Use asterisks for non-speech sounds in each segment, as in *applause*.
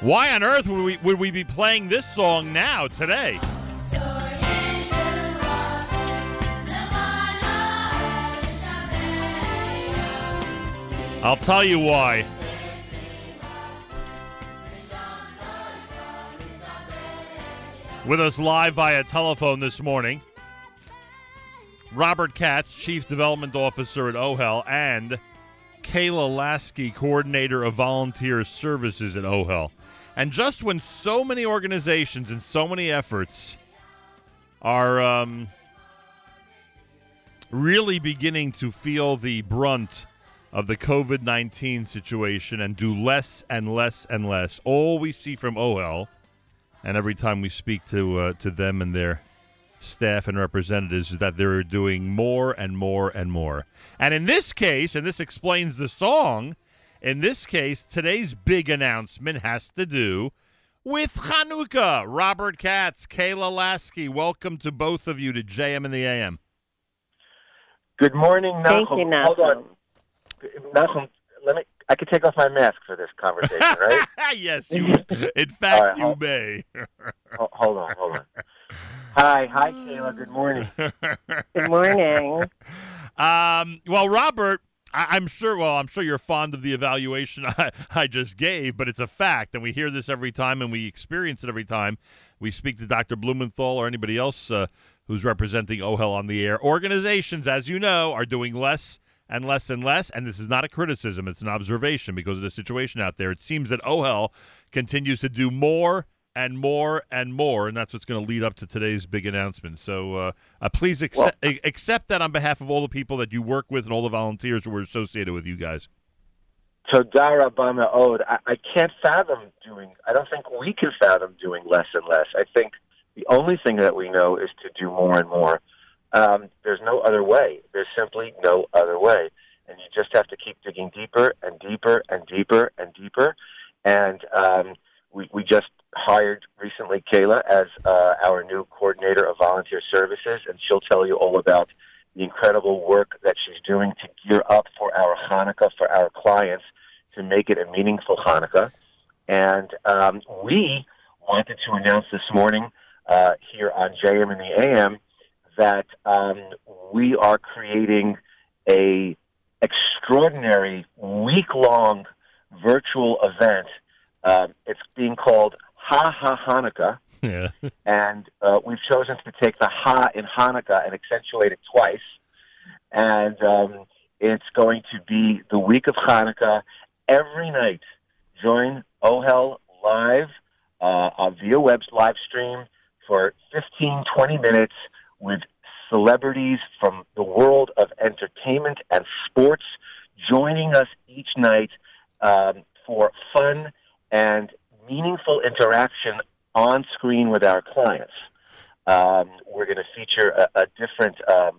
Why on earth would we, would we be playing this song now, today? I'll tell you why. With us live via telephone this morning, Robert Katz, Chief Development Officer at OHEL, and Kayla Lasky, Coordinator of Volunteer Services at OHEL. And just when so many organizations and so many efforts are um, really beginning to feel the brunt of the COVID 19 situation and do less and less and less, all we see from OHEL, and every time we speak to, uh, to them and their staff and representatives, is that they're doing more and more and more. And in this case, and this explains the song, in this case, today's big announcement has to do with Hanukkah. Robert Katz, Kayla Lasky, welcome to both of you to JM in the AM. Good morning, Nachum. Thank you, Nachum. Hold on, Nachum. Let me. I could take off my mask for this conversation, *laughs* right? yes, you. In *laughs* fact, All right, you hold- may. *laughs* Hold on, hold on. Hi, hi, Kayla. Good morning. Good morning. Um, well, Robert, I- I'm sure. Well, I'm sure you're fond of the evaluation *laughs* I-, I just gave, but it's a fact, and we hear this every time, and we experience it every time we speak to Dr. Blumenthal or anybody else uh, who's representing OHEL on the air. Organizations, as you know, are doing less and less and less, and this is not a criticism; it's an observation because of the situation out there. It seems that OHEL continues to do more and more and more, and that's what's going to lead up to today's big announcement. So uh, uh, please accept, accept that on behalf of all the people that you work with and all the volunteers who are associated with you guys. Todah rabbah me'od. I, I can't fathom doing. I don't think we can fathom doing less and less. I think the only thing that we know is to do more and more. Um, there's no other way. There's simply no other way, and you just have to keep digging deeper and deeper and deeper and deeper. And um, we we just hired recently Kayla as uh, our new coordinator of volunteer services, and she'll tell you all about the incredible work that she's doing to gear up for our Hanukkah for our clients to make it a meaningful Hanukkah. And um, we wanted to announce this morning uh, here on JM in the AM that um, we are creating a extraordinary week long virtual event. Um, it's being called Ha Ha Hanukkah Yeah. *laughs* and uh, we've chosen to take the ha in Hanukkah and accentuate it twice. And um, it's going to be the week of Hanukkah every night. Join OHEL live uh, on via web live stream for 15, 20 minutes with celebrities from the world of entertainment and sports joining us each night um, for fun and meaningful interaction on screen with our clients. Um, we're going to feature a, a different um,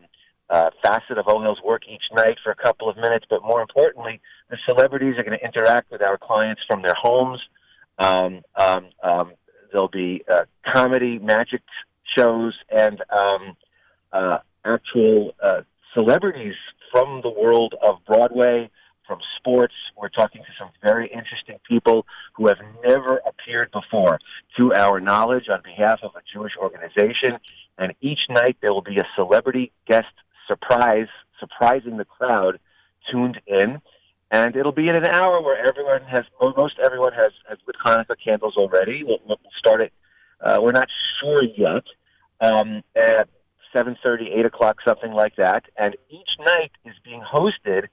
uh, facet of OHEL's work each night for a couple of minutes, but more importantly, the celebrities are going to interact with our clients from their homes. Um, um, um, there'll be uh, comedy, magic shows, and um, uh, actual uh, celebrities from the world of Broadway, from sports. We're talking to some very interesting people who have never appeared before, to our knowledge, on behalf of a Jewish organization. And each night there will be a celebrity guest surprise, surprising the crowd tuned in. And it'll be in an hour where everyone has, most everyone has, has lit Hanukkah candles already. We'll, we'll start it. Uh, we're not sure yet. Um, at 7.30, 8 o'clock, something like that. And each night is being hosted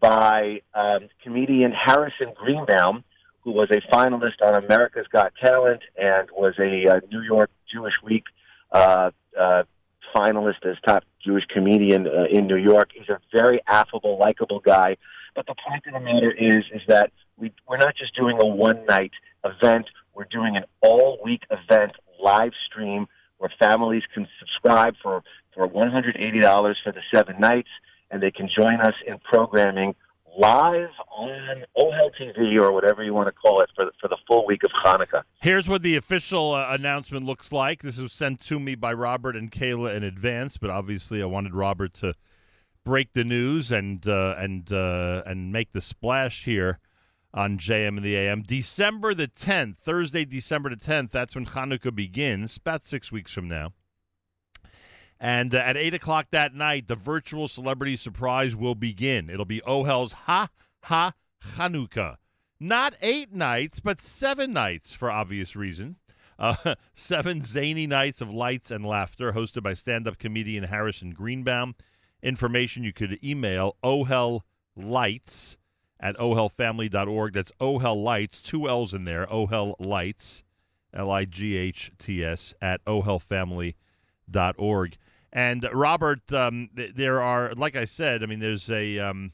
by um, comedian Harrison Greenbaum, who was a finalist on America's Got Talent and was a uh, New York Jewish Week uh, uh, finalist as top Jewish comedian uh, in New York. He's a very affable, likable guy. But the point of the matter is, is that we, we're not just doing a one night event. We're doing an all week event live stream where families can subscribe for, for $180 for the seven nights and they can join us in programming live on OHEL TV or whatever you want to call it for the, for the full week of Hanukkah. Here's what the official uh, announcement looks like. This was sent to me by Robert and Kayla in advance, but obviously I wanted Robert to break the news and uh, and uh, and make the splash here. on JM in the AM. December the 10th, Thursday, December the 10th, that's when Hanukkah begins, about six weeks from now. And uh, at 8 o'clock that night, the virtual celebrity surprise will begin. It'll be Ohel's Ha Ha Hanukkah. Not eight nights, but seven nights for obvious reasons. Uh, *laughs* seven zany nights of lights and laughter, hosted by stand up comedian Harrison Greenbaum. Information you could email Ohel Lights at ohelfamily.org. That's Ohel Lights, two L's in there, Ohel Lights, L I G H T S, at ohelfamily.org. And Robert, um, th- there are, like I said, I mean, there's a. Um,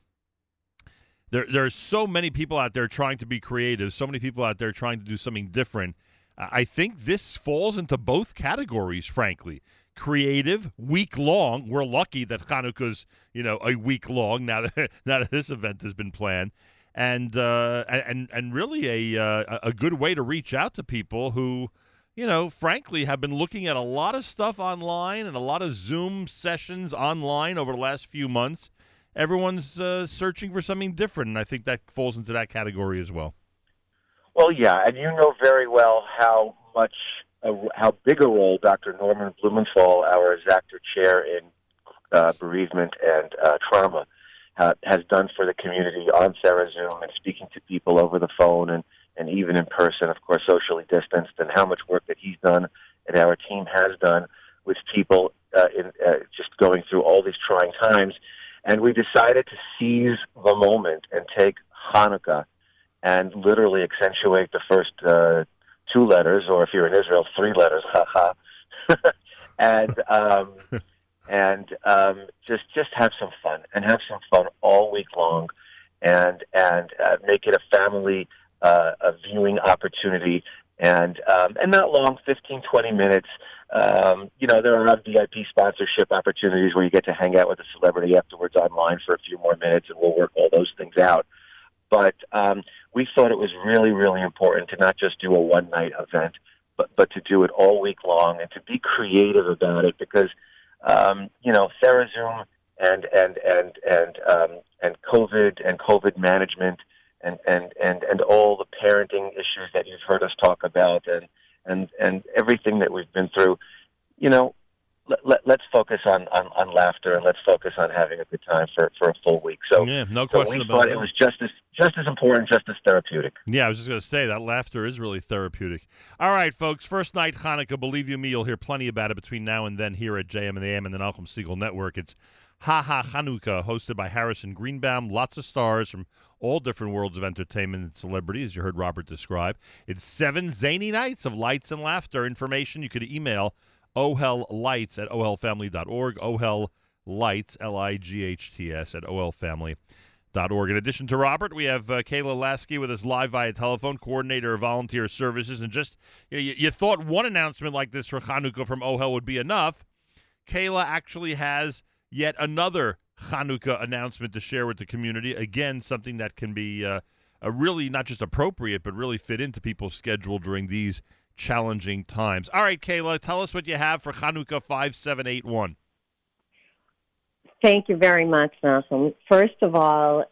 there, there's so many people out there trying to be creative, so many people out there trying to do something different. I think this falls into both categories, frankly. Creative, week long. We're lucky that Hanukkah's, you know, a week long now that *laughs* now that this event has been planned, and uh, and and really a uh, a good way to reach out to people who, you know, frankly have been looking at a lot of stuff online and a lot of Zoom sessions online over the last few months. Everyone's uh, searching for something different, and I think that falls into that category as well. Well, yeah, and you know very well how much, uh, how big a role Dr. Norman Blumenthal, our Zachter Chair in uh, bereavement and uh, trauma, has done for the community on TheraZoom and speaking to people over the phone and, and even in person, of course, socially distanced, and how much work that he's done and our team has done with people uh, in uh, just going through all these trying times. And we decided to seize the moment and take Hanukkah and literally accentuate the first uh, two letters, or if you're in Israel, three letters, *laughs* haha, *laughs* and um, *laughs* and um, just just have some fun and have some fun all week long, and and uh, make it a family uh, a viewing opportunity, and um, and not long, 15, 20 minutes. Um, you know, there are VIP sponsorship opportunities where you get to hang out with a celebrity afterwards online for a few more minutes, and we'll work all those things out. But um, we thought it was really, really important to not just do a one night event, but but to do it all week long and to be creative about it because um, you know TheraZoom and and and and um, and COVID and COVID management and and and and all the parenting issues that you've heard us talk about and and and everything that we've been through, you know, let, let, us focus on, on, on laughter and let's focus on having a good time for, for a full week. So, yeah, no so question we about thought it was just as just as important, just as therapeutic. Yeah, I was just going to say that laughter is really therapeutic. All right, folks, first night Hanukkah. Believe you me, you'll hear plenty about it between now and then here at JM in the AM and the Nachum Segal Network. It's Ha Ha Hanukkah, hosted by Harrison Greenbaum. Lots of stars from all different worlds of entertainment and celebrity, as you heard Robert describe. It's seven zany nights of lights and laughter. Information you could email OHEL Lights at ohelfamily.org. OHEL Lights, L I G H T S, at ohelfamily.org. In addition to Robert, we have uh, Kayla Lasky with us live via telephone, coordinator of volunteer services. And just, you, know, you, you thought one announcement like this for Chanukah from OHEL would be enough. Kayla actually has yet another Chanukah announcement to share with the community. Again, something that can be uh, really not just appropriate, but really fit into people's schedule during these challenging times. All right, Kayla, tell us what you have for Hanukkah 5781. Thank you very much, Malcolm. First of all,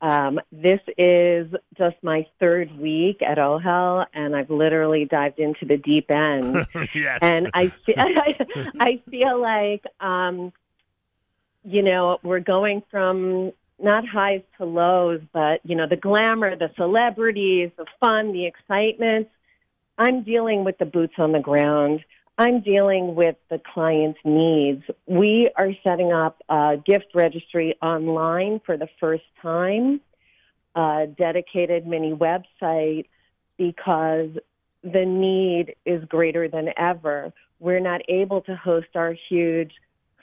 um, this is just my third week at OHEL, and I've literally dived into the deep end. *laughs* yes. And I, feel, *laughs* I feel like, um, you know, we're going from not highs to lows, but, you know, the glamour, the celebrities, the fun, the excitement I'm dealing with the boots on the ground. I'm dealing with the client's needs. We are setting up a gift registry online for the first time, a dedicated mini website, because the need is greater than ever. We're not able to host our huge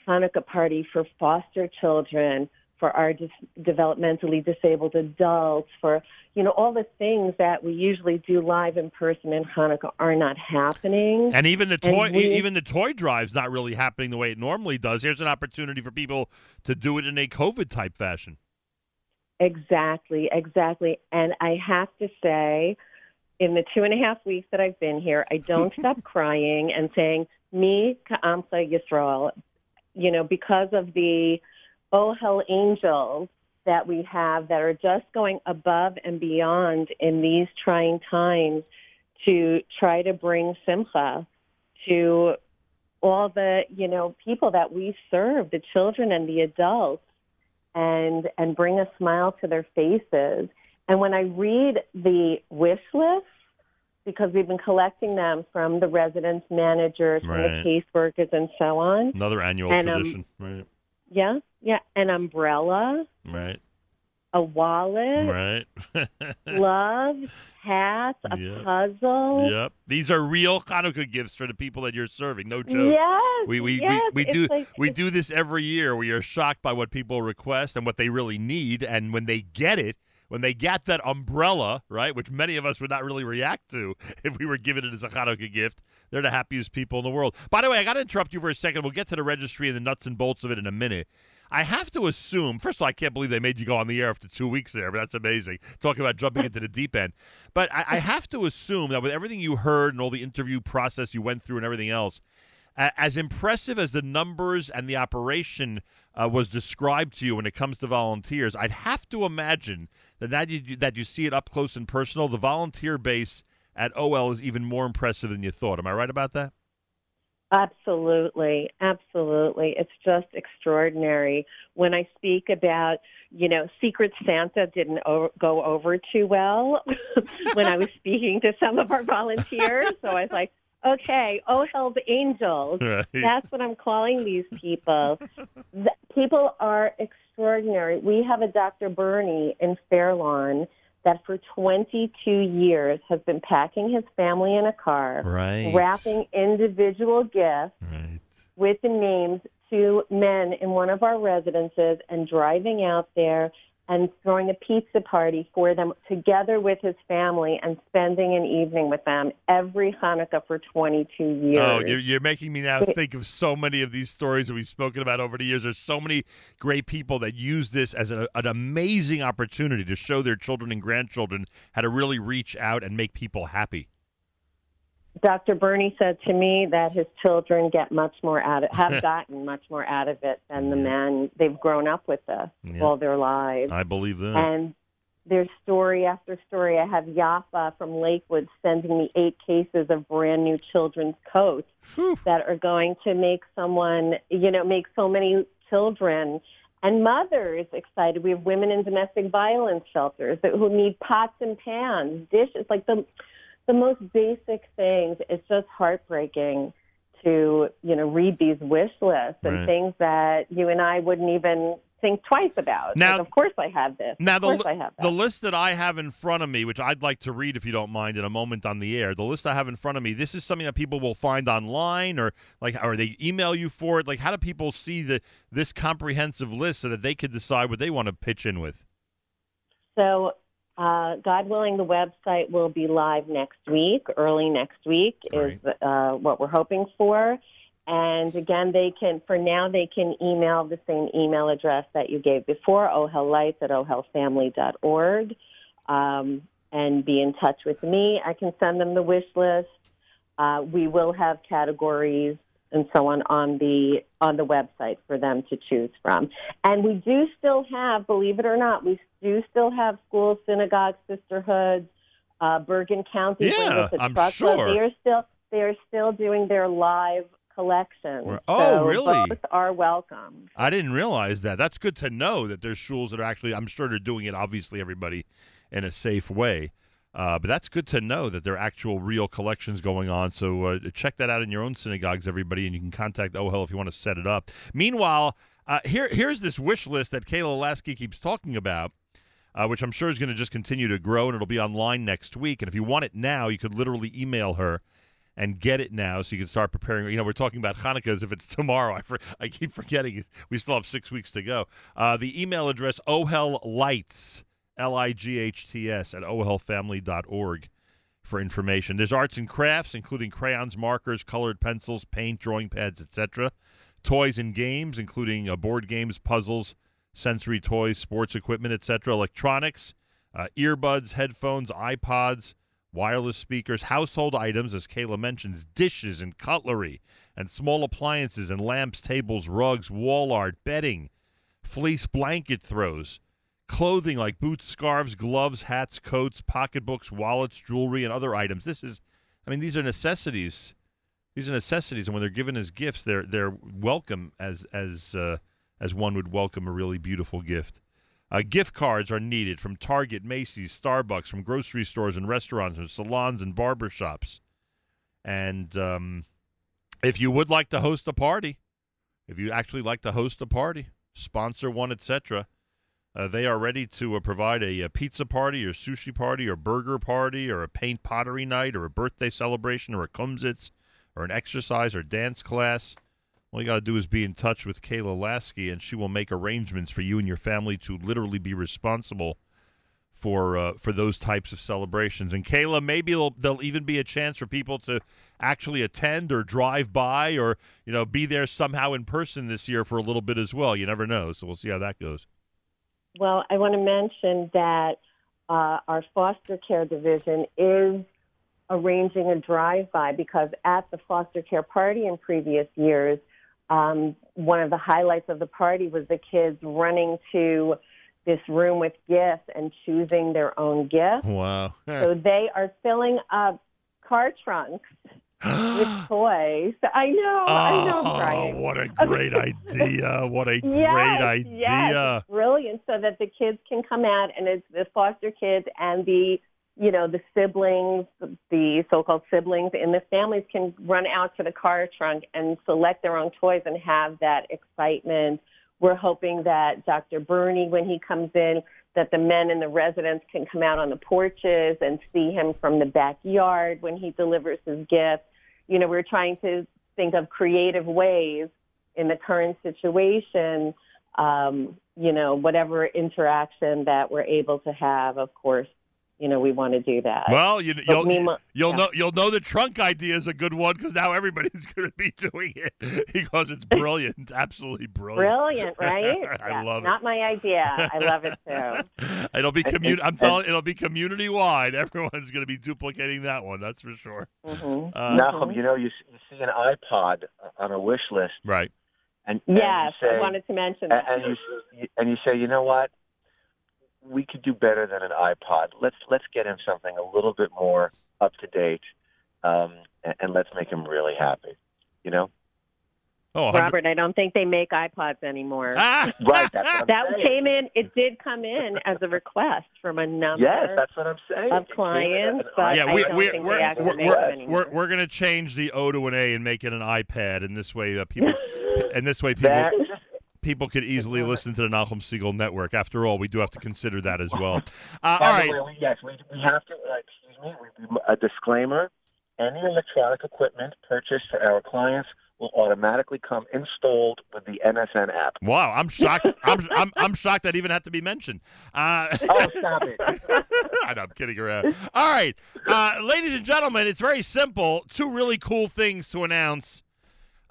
Hanukkah party for foster children for our dis- developmentally disabled adults, for you know all the things that we usually do live in person in Hanukkah are not happening. And even the toy, we, even the toy drive's not really happening the way it normally does. Here's an opportunity for people to do it in a COVID type fashion. Exactly, exactly. And I have to say, in the two and a half weeks that I've been here, I don't *laughs* stop crying and saying, "Mi k'amcha Yisrael," you know, because of the Oh Hell Angels that we have that are just going above and beyond in these trying times to try to bring simcha to all the you know people that we serve, the children and the adults, and and bring a smile to their faces. And when I read the wish list, because we've been collecting them from the residence managers, from Right. the caseworkers, and so on. Another annual And, um, tradition. right. Yeah, yeah, an umbrella, Right. a wallet, Right. *laughs* gloves, hats, a Yeah. puzzle. yep. These are real Hanukkah gifts for the people that you're serving. No joke. Yes, We we, yes, we, we do like- we do this every year. We are shocked by what people request and what they really need, and when they get it, when they get that umbrella, right, which many of us would not really react to *laughs* if we were given it as a Hanukkah gift, they're the happiest people in the world. By the way, I got to interrupt you for a second. We'll get to the registry and the nuts and bolts of it in a minute. I have to assume, first of all, I can't believe they made you go on the air after two weeks there, but that's amazing. Talking about jumping into the deep end. But I, I have to assume that with everything you heard and all the interview process you went through and everything else, as impressive as the numbers and the operation uh, was described to you when it comes to volunteers, I'd have to imagine that that you, that you see it up close and personal. The volunteer base at OHEL is even more impressive than you thought. Am I right about that? Absolutely, absolutely. It's just extraordinary. When I speak about, you know, Secret Santa didn't o- go over too well *laughs* when I was speaking to some of our volunteers. So I was like, okay, oh, hell's angels. Right. That's what I'm calling these people. Th- people are extraordinary. We have a Dr. Bernie in Fairlawn that for 22 years has been packing his family in a car, Right. wrapping individual gifts Right. with the names to men in one of our residences and driving out there and throwing a pizza party for them together with his family and spending an evening with them every Hanukkah for 22 years. Oh, you're, you're making me now think of so many of these stories that we've spoken about over the years. There's so many great people that use this as a, an amazing opportunity to show their children and grandchildren how to really reach out and make people happy. Dr. Bernie said to me that his children get much more out of, have *laughs* gotten much more out of it than the men. They've grown up with this Yeah. all their lives. I believe that. And there's story after story. I have Yapa from Lakewood sending me eight cases of brand new children's coats Whew. that are going to make someone, you know, make so many children and mothers excited. We have women in domestic violence shelters that, who need pots and pans, dishes, like the the most basic things. It's just heartbreaking to, you know, read these wish lists and Right. things that you and I wouldn't even think twice about. Now- like, of course I have this. Now of the course li- have that. the list that I have in front of me, which I'd like to read if you don't mind in a moment on the air. The list I have in front of me. This is something that people will find online, or like, or they email you for it. Like, how do people see the this comprehensive list so that they could decide what they want to pitch in with? So, uh, God willing, the website will be live next week. Early next week is uh, what we're hoping for. And again, they can, for now, they can email the same email address that you gave before, ohellights at ohelfamily.org, um, and be in touch with me. I can send them the wish list. Uh, we will have categories and so on on the on the website for them to choose from. And we do still have, believe it or not, we do still have schools, synagogues, sisterhoods, uh, Bergen County. Yeah, I'm sure. They are still they are still doing their live collections. Oh, So really? Both are welcome. I didn't realize that. That's good to know that there's schools that are actually. I'm sure they're doing it. Obviously, everybody in a safe way. Uh, but that's good to know that there are actual real collections going on. So uh, check that out in your own synagogues, everybody, and you can contact OHEL if you want to set it up. Meanwhile, uh, here here's this wish list that Kayla Lasky keeps talking about, uh, which I'm sure is going to just continue to grow, and it'll be online next week. And if you want it now, you could literally email her and get it now so you can start preparing. You know, we're talking about Hanukkah as if it's tomorrow. *laughs* I, for, I keep forgetting we still have six weeks to go. Uh, the email address, ohellights, L I G H T S, at ohelfamily.org for information. There's arts and crafts, including crayons, markers, colored pencils, paint, drawing pads, etc. Toys and games, including uh, board games, puzzles, sensory toys, sports equipment, etc. Electronics, uh, earbuds, headphones, iPods, wireless speakers, household items, as Kayla mentions, dishes and cutlery, and small appliances and lamps, tables, rugs, wall art, bedding, fleece blanket throws, clothing like boots, scarves, gloves, hats, coats, pocketbooks, wallets, jewelry, and other items. This is, I mean, these are necessities. These are necessities, and when they're given as gifts, they're they're welcome as as uh, as one would welcome a really beautiful gift. Uh, gift cards are needed from Target, Macy's, Starbucks, from grocery stores and restaurants, and salons and barber shops. And um, if you would like to host a party, if you actually like to host a party, sponsor one, etc., uh, they are ready to uh, provide a, a, pizza party or sushi party or burger party or a paint pottery night or a birthday celebration or a kumsitz or an exercise or dance class. All you got to do is be in touch with Kayla Lasky, and she will make arrangements for you and your family to literally be responsible for uh, for those types of celebrations. And Kayla, maybe there'll even be a chance for people to actually attend or drive by or you know be there somehow in person this year for a little bit as well. You never know, so we'll see how that goes. Well, I want to mention that uh, our foster care division is arranging a drive-by because at the foster care party in previous years um, one of the highlights of the party was the kids running to this room with gifts and choosing their own gifts. Wow. *laughs* so they are filling up car trunks with *gasps* toys. I know, oh, I know, oh, Brian. What a great idea. What a *laughs* yes, great idea. Yes, brilliant. So that the kids can come out and it's the foster kids and the you know, the siblings, the so-called siblings in the families can run out to the car trunk and select their own toys and have that excitement. We're hoping that Dr. Bernie, when he comes in, that the men and the residents can come out on the porches and see him from the backyard when he delivers his gift. You know, we're trying to think of creative ways in the current situation, um, you know, whatever interaction that we're able to have, of course, you know, we want to do that. Well, you, will you'll, you'll yeah. know you'll know the trunk idea is a good one because now everybody's *laughs* going to be doing it because it's brilliant, absolutely brilliant. Brilliant, right? *laughs* I yeah, love it. Not my idea. I love it too. *laughs* it'll be community. I'm telling. It'll be community wide. Everyone's going to be duplicating that one. That's for sure. Mm-hmm. Uh, Nachum, you know, you, you see an iPod on a wish list, right? And, and yes, say, I wanted to mention that. And you and you say, you know what? We could do better than an iPod. Let's let's get him something a little bit more up to date, um, and, and let's make him really happy. You know. Oh, Robert, I don't think they make iPods anymore. Ah! *laughs* right, that saying. came in. It did come in as a request from a number. Yes, that's what I'm saying. Of clients, but yeah, we, I don't we, think we're, they we're, we're, we're, we're going to change the O to an A and make it an iPad, and this way uh, people, *laughs* and this way people, that, people could easily listen to the Nachum Segal Network. After all, we do have to consider that as well. *laughs* Uh, all right. Way, we, yes, we, we have to. Uh, excuse me. We, a disclaimer: any electronic equipment purchased for our clients will automatically come installed with the NSN app. Wow, I'm shocked. *laughs* I'm, I'm, I'm shocked that even had to be mentioned. Uh, oh, stop it! I *laughs* know, I'm kidding around. All right, uh, ladies and gentlemen, it's very simple. Two really cool things to announce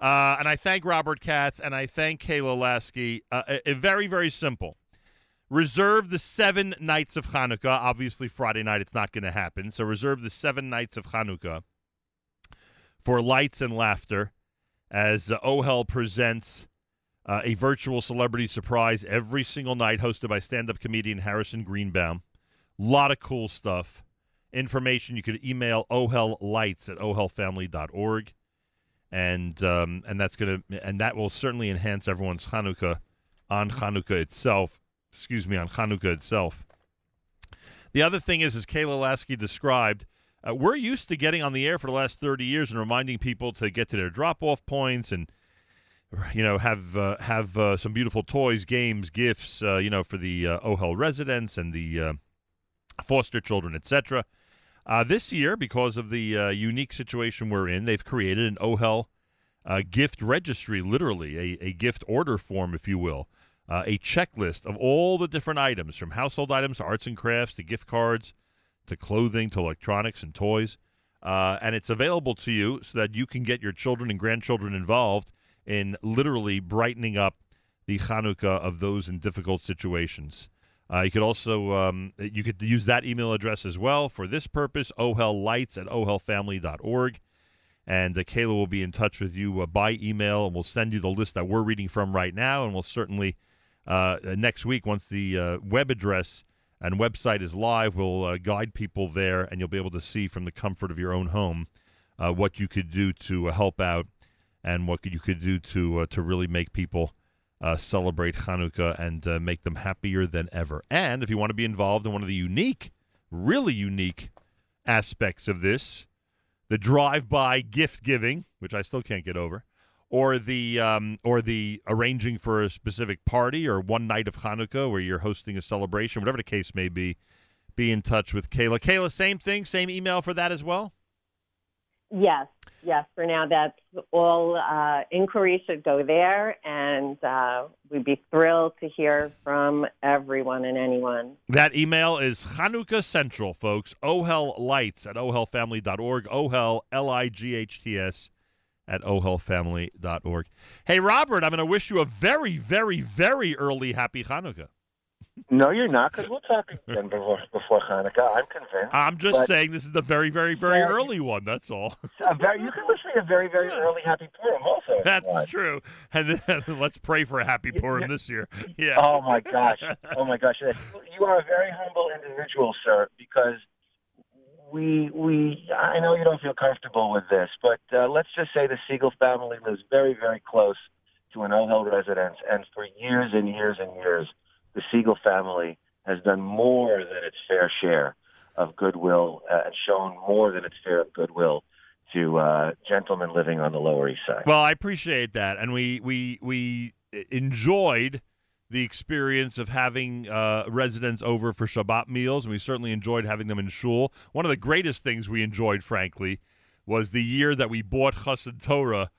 uh, and I thank Robert Katz and I thank Kayla Lasky. Uh, a, a very, very simple. Reserve the seven nights of Hanukkah. Obviously, Friday night it's not going to happen. So reserve the seven nights of Hanukkah for lights and laughter as uh, OHEL presents uh, a virtual celebrity surprise every single night hosted by stand up comedian Harrison Greenbaum. A lot of cool stuff. Information you could email ohellights at ohelfamily.org and um, and that's gonna and that will certainly enhance everyone's Hanukkah on Hanukkah itself. Excuse me, on Hanukkah itself. The other thing is, as Kayla Lasky described, uh, we're used to getting on the air for the last thirty years and reminding people to get to their drop-off points and you know have uh, have uh, some beautiful toys, games, gifts, uh, you know, for the uh, OHEL residents and the uh, foster children, etc. Uh, this year, because of the uh, unique situation we're in, they've created an OHEL uh, gift registry, literally, a, a gift order form, if you will, uh, a checklist of all the different items from household items to arts and crafts to gift cards to clothing to electronics and toys. Uh, and it's available to you so that you can get your children and grandchildren involved in literally brightening up the Hanukkah of those in difficult situations. Uh, you could also um, you could use that email address as well for this purpose. Lights at ohelfamily.org. And uh, Kayla will be in touch with you uh, by email, and we'll send you the list that we're reading from right now, and we'll certainly uh, next week, once the uh, web address and website is live, we'll uh, guide people there, and you'll be able to see from the comfort of your own home uh, what you could do to uh, help out and what you could do to uh, to really make people uh, celebrate Hanukkah and uh, make them happier than ever. And if you want to be involved in one of the unique, really unique aspects of this, the drive-by gift giving, which I still can't get over, or the um, or the arranging for a specific party or one night of Hanukkah where you're hosting a celebration, whatever the case may be, be in touch with Kayla. Kayla, same thing, same email for that as well. Yes, yes. For now, that's all. Uh, inquiries should go there, and uh, we'd be thrilled to hear from everyone and anyone. That email is Hanukkah Central, folks. Ohel Lights at ohelfamily.org. Ohel, L I G H T S, at ohelfamily.org. Hey, Robert, I'm going to wish you a very, very, very early happy Hanukkah. No, you're not, because we'll talk again before, before Hanukkah. I'm convinced. I'm just But- saying this is the very, very, very Yeah. early one. That's all. *laughs* A very, you can wish me a very, very Yeah. early happy Purim also. That's true. And then *laughs* let's pray for a happy Purim this year. *laughs* Yeah. Oh my gosh! Oh my gosh! You are a very humble individual, sir. Because we we I know you don't feel comfortable with this, but uh, let's just say the Segal family lives very very close to an Ohel residence, and for years and years and years, the Segal family has done more than its fair share of goodwill uh, and shown more than its fair of goodwill to uh, gentlemen living on the Lower East Side. Well, I appreciate that, and we we we enjoyed the experience of having uh, residents over for Shabbat meals, and we certainly enjoyed having them in shul. One of the greatest things we enjoyed, frankly, was the year that we bought Chassan Torah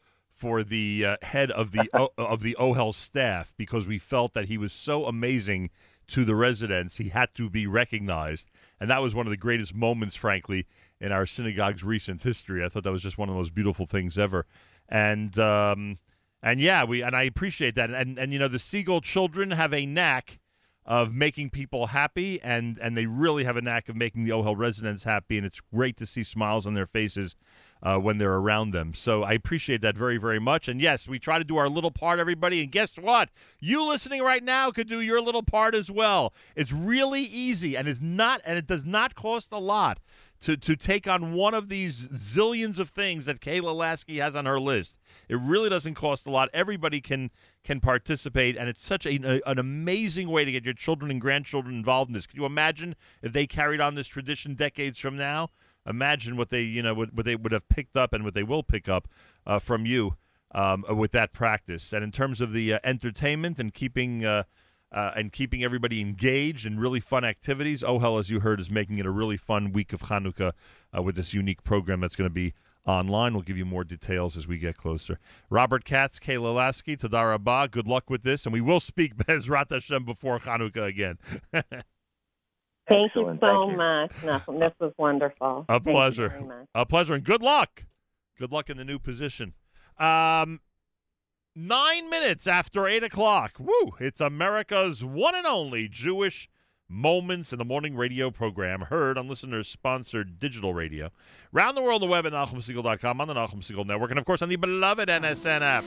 for the uh, head of the o- *laughs* of the OHEL staff because we felt that he was so amazing to the residents, he had to be recognized, and that was one of the greatest moments, frankly, in our synagogue's recent history. I thought that was just one of the most beautiful things ever, and um, and yeah, we and I appreciate that, and and you know the Segal children have a knack of making people happy, and and they really have a knack of making the OHEL residents happy, and it's great to see smiles on their faces uh, when they're around them. So I appreciate that very, very much. And yes, we try to do our little part, everybody. And guess what? You listening right now could do your little part as well. It's really easy, and is not, and it does not cost a lot to to take on one of these zillions of things that Kayla Lasky has on her list. It really doesn't cost a lot. Everybody can can participate, and it's such a, an amazing way to get your children and grandchildren involved in this. Could you imagine if they carried on this tradition decades from now? Imagine what they you know what, what they would have picked up and what they will pick up uh, from you um, with that practice. And in terms of the uh, entertainment and keeping. Uh, uh, and keeping everybody engaged in really fun activities. Oh hell, as you heard, is making it a really fun week of Hanukkah uh, with this unique program that's going to be online. We'll give you more details as we get closer. Robert Katz, Kayla Lasky, Todah rabbah, good luck with this, and we will speak *laughs* Bezrat Hashem before Hanukkah again. *laughs* Thank Excellent. you so Thank you. much, Nachum. This was wonderful. A Thank you pleasure. very much. A pleasure and good luck. Good luck in the new position. Um, nine minutes after eight o'clock. Woo! It's America's one and only Jewish Moments in the Morning radio program, heard on listeners sponsored digital radio. Round the world, on the web at NachumSegal.com, on the Nachum Segal Network, and of course on the beloved NSN app.